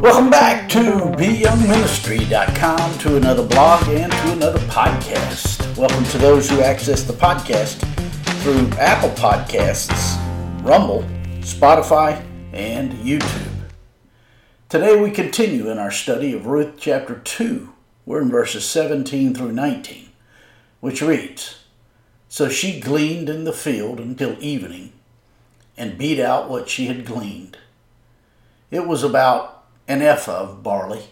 Welcome back to BYoungMinistry.com to another blog and to another podcast. Welcome to those who access the podcast through Apple Podcasts, Rumble, Spotify, and YouTube. Today we continue in our study of Ruth chapter 2. We're in verses 17 through 19, which reads So she gleaned in the field until evening and beat out what she had gleaned. It was about an ephah of barley.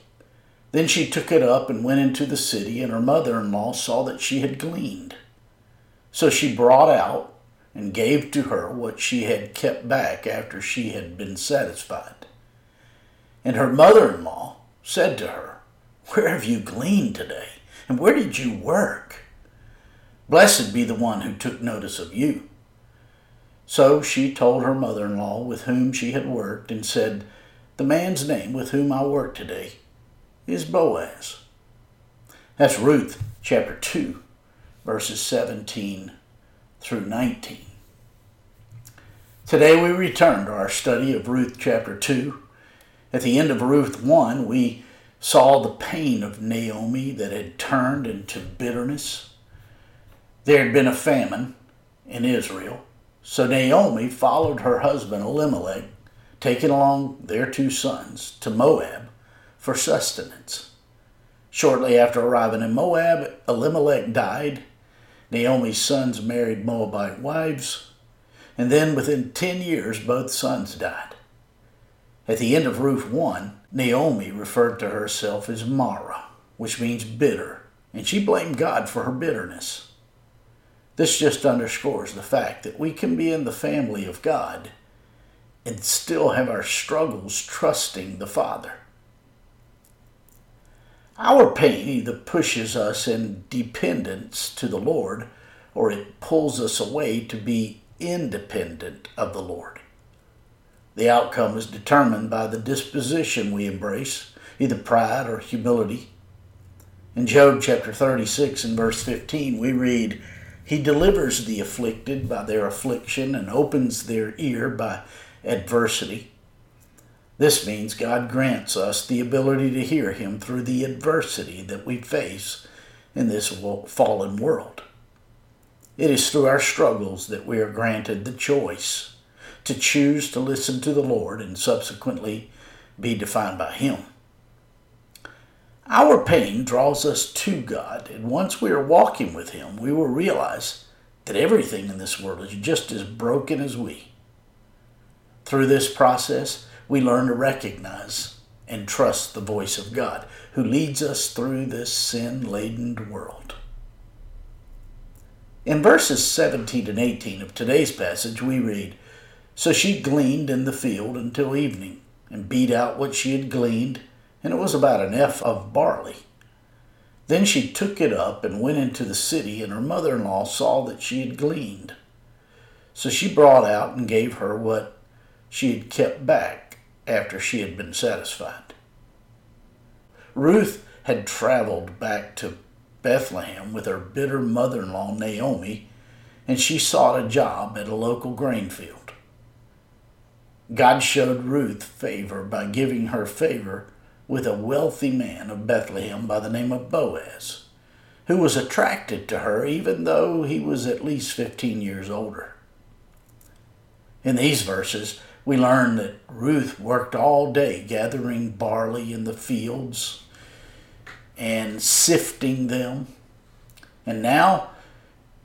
Then she took it up and went into the city, and her mother in law saw that she had gleaned. So she brought out and gave to her what she had kept back after she had been satisfied. And her mother in law said to her, Where have you gleaned today? And where did you work? Blessed be the one who took notice of you. So she told her mother in law with whom she had worked, and said, the man's name with whom I work today is Boaz. That's Ruth chapter 2, verses 17 through 19. Today we return to our study of Ruth chapter 2. At the end of Ruth 1, we saw the pain of Naomi that had turned into bitterness. There had been a famine in Israel, so Naomi followed her husband Elimelech taking along their two sons to Moab for sustenance. Shortly after arriving in Moab, Elimelech died. Naomi's sons married Moabite wives, and then within 10 years, both sons died. At the end of Ruth 1, Naomi referred to herself as Mara, which means bitter, and she blamed God for her bitterness. This just underscores the fact that we can be in the family of God and still have our struggles trusting the Father. Our pain either pushes us in dependence to the Lord or it pulls us away to be independent of the Lord. The outcome is determined by the disposition we embrace, either pride or humility. In Job chapter 36 and verse 15, we read, He delivers the afflicted by their affliction and opens their ear by adversity. This means God grants us the ability to hear Him through the adversity that we face in this fallen world. It is through our struggles that we are granted the choice to choose to listen to the Lord and subsequently be defined by Him. Our pain draws us to God, and once we are walking with Him, we will realize that everything in this world is just as broken as we. Through this process, we learn to recognize and trust the voice of God who leads us through this sin laden world. In verses 17 and 18 of today's passage, we read So she gleaned in the field until evening, and beat out what she had gleaned, and it was about an ephah of barley. Then she took it up and went into the city, and her mother in law saw that she had gleaned. So she brought out and gave her what she had kept back after she had been satisfied. Ruth had traveled back to Bethlehem with her bitter mother in law, Naomi, and she sought a job at a local grain field. God showed Ruth favor by giving her favor with a wealthy man of Bethlehem by the name of Boaz, who was attracted to her even though he was at least 15 years older. In these verses, we learn that Ruth worked all day gathering barley in the fields and sifting them. And now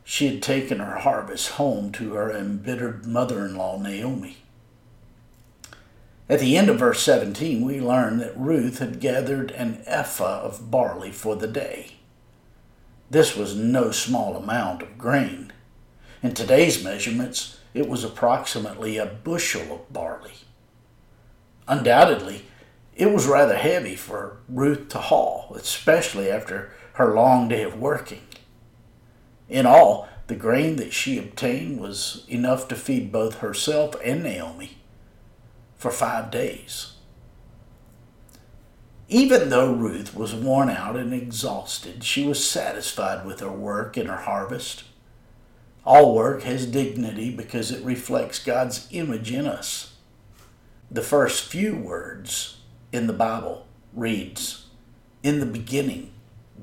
she had taken her harvest home to her embittered mother in law, Naomi. At the end of verse 17, we learn that Ruth had gathered an ephah of barley for the day. This was no small amount of grain. In today's measurements, it was approximately a bushel of barley. Undoubtedly, it was rather heavy for Ruth to haul, especially after her long day of working. In all, the grain that she obtained was enough to feed both herself and Naomi for five days. Even though Ruth was worn out and exhausted, she was satisfied with her work and her harvest. All work has dignity because it reflects God's image in us. The first few words in the Bible reads, In the beginning,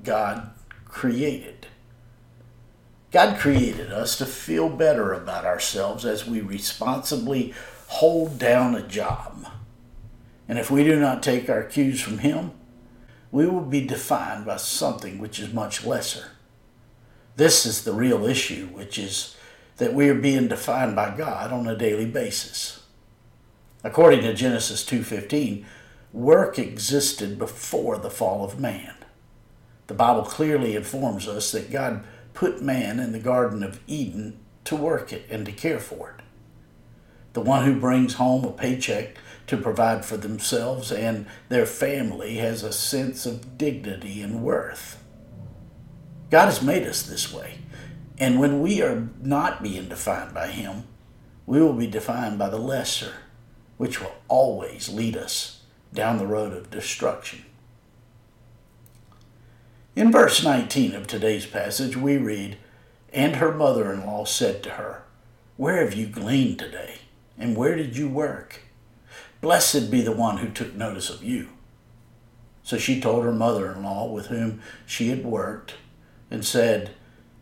God created. God created us to feel better about ourselves as we responsibly hold down a job. And if we do not take our cues from Him, we will be defined by something which is much lesser. This is the real issue, which is that we are being defined by God on a daily basis. According to Genesis 2:15, work existed before the fall of man. The Bible clearly informs us that God put man in the Garden of Eden to work it and to care for it. The one who brings home a paycheck to provide for themselves and their family has a sense of dignity and worth. God has made us this way. And when we are not being defined by Him, we will be defined by the lesser, which will always lead us down the road of destruction. In verse 19 of today's passage, we read, And her mother in law said to her, Where have you gleaned today? And where did you work? Blessed be the one who took notice of you. So she told her mother in law with whom she had worked, and said,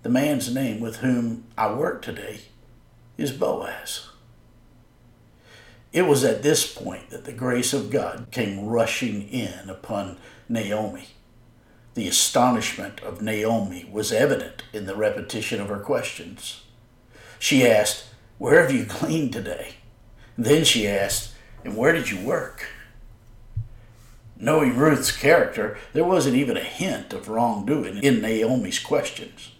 The man's name with whom I work today is Boaz. It was at this point that the grace of God came rushing in upon Naomi. The astonishment of Naomi was evident in the repetition of her questions. She asked, Where have you gleaned today? then she asked, And where did you work? Knowing Ruth's character, there wasn't even a hint of wrongdoing in Naomi's questions.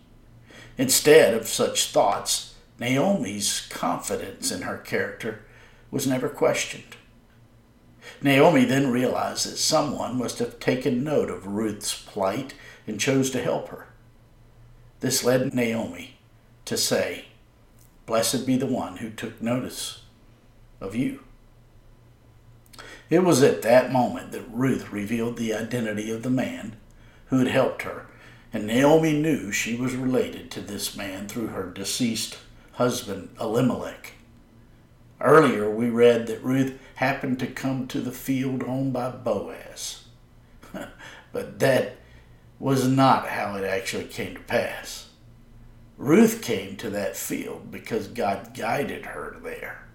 Instead of such thoughts, Naomi's confidence in her character was never questioned. Naomi then realized that someone must have taken note of Ruth's plight and chose to help her. This led Naomi to say, Blessed be the one who took notice of you. It was at that moment that Ruth revealed the identity of the man who had helped her, and Naomi knew she was related to this man through her deceased husband Elimelech. Earlier, we read that Ruth happened to come to the field owned by Boaz. but that was not how it actually came to pass. Ruth came to that field because God guided her there.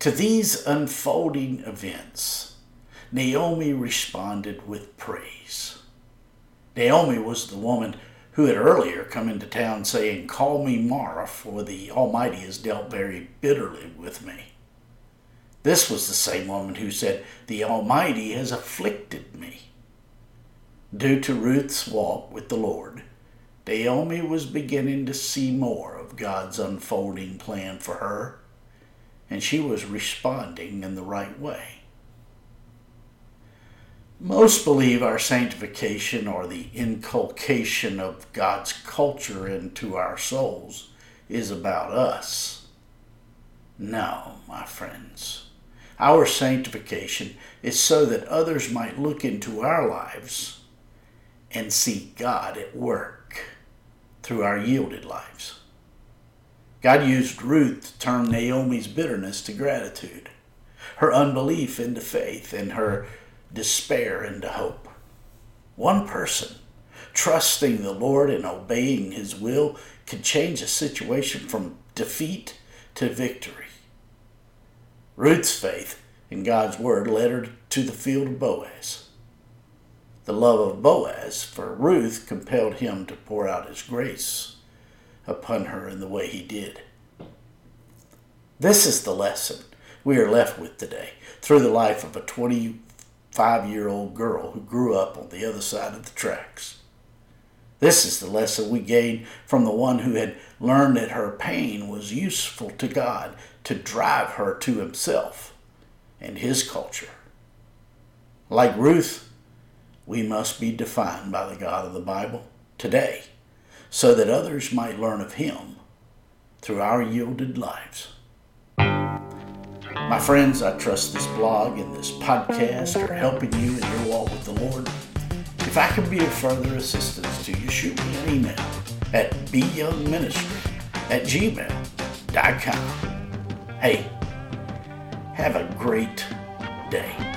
To these unfolding events, Naomi responded with praise. Naomi was the woman who had earlier come into town saying, Call me Mara, for the Almighty has dealt very bitterly with me. This was the same woman who said, The Almighty has afflicted me. Due to Ruth's walk with the Lord, Naomi was beginning to see more of God's unfolding plan for her, and she was responding in the right way. Most believe our sanctification or the inculcation of God's culture into our souls is about us. No, my friends. Our sanctification is so that others might look into our lives and see God at work through our yielded lives. God used Ruth to turn Naomi's bitterness to gratitude, her unbelief into faith, and her despair into hope. One person trusting the Lord and obeying His will can change a situation from defeat to victory. Ruth's faith in God's word led her to the field of Boaz. The love of Boaz for Ruth compelled him to pour out his grace upon her in the way he did. This is the lesson we are left with today through the life of a 25 year old girl who grew up on the other side of the tracks. This is the lesson we gain from the one who had learned that her pain was useful to God to drive her to Himself and His culture. Like Ruth, we must be defined by the God of the Bible today so that others might learn of Him through our yielded lives. My friends, I trust this blog and this podcast are helping you in your walk with the Lord. If I can be of further assistance to you, shoot me an email at byoungministry at gmail.com. Hey, have a great day.